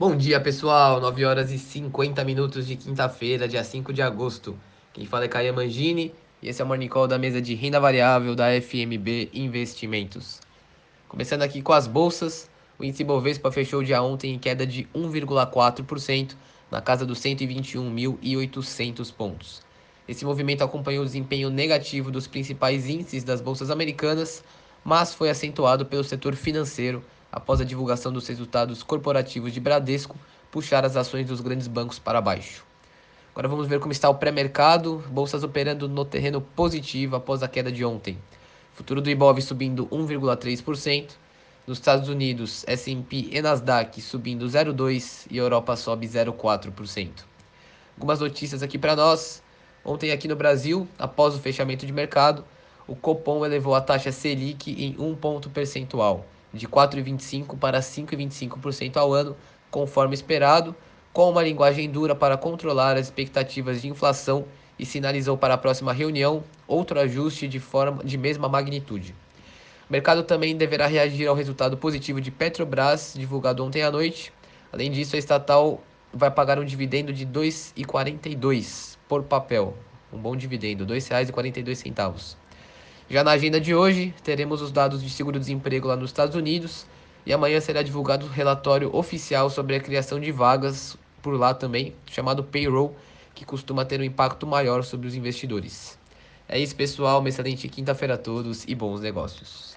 Bom dia, pessoal. 9 horas e 50 minutos de quinta-feira, dia 5 de agosto. Quem fala é Caia Mangini e esse é o Morning Call da mesa de renda variável da FMB Investimentos. Começando aqui com as bolsas, o índice Bovespa fechou dia ontem em queda de 1,4%, na casa dos 121.800 pontos. Esse movimento acompanhou o desempenho negativo dos principais índices das bolsas americanas, mas foi acentuado pelo setor financeiro após a divulgação dos resultados corporativos de Bradesco puxar as ações dos grandes bancos para baixo. Agora vamos ver como está o pré-mercado, bolsas operando no terreno positivo após a queda de ontem. Futuro do Ibov subindo 1,3%, nos Estados Unidos, S&P e Nasdaq subindo 0,2% e Europa sobe 0,4%. Algumas notícias aqui para nós. Ontem aqui no Brasil, após o fechamento de mercado, o Copom elevou a taxa Selic em 1 ponto percentual, de 4,25% para 5,25% ao ano, conforme esperado, com uma linguagem dura para controlar as expectativas de inflação e sinalizou para a próxima reunião outro ajuste de forma de mesma magnitude. O mercado também deverá reagir ao resultado positivo de Petrobras, divulgado ontem à noite. Além disso, a estatal vai pagar um dividendo de R$ 2,42 por papel. Um bom dividendo, R$ 2,42. Já na agenda de hoje, teremos os dados de seguro-desemprego lá nos Estados Unidos e amanhã será divulgado o relatório oficial sobre a criação de vagas por lá também, chamado payroll, que costuma ter um impacto maior sobre os investidores. É isso, pessoal. Uma excelente quinta-feira a todos e bons negócios.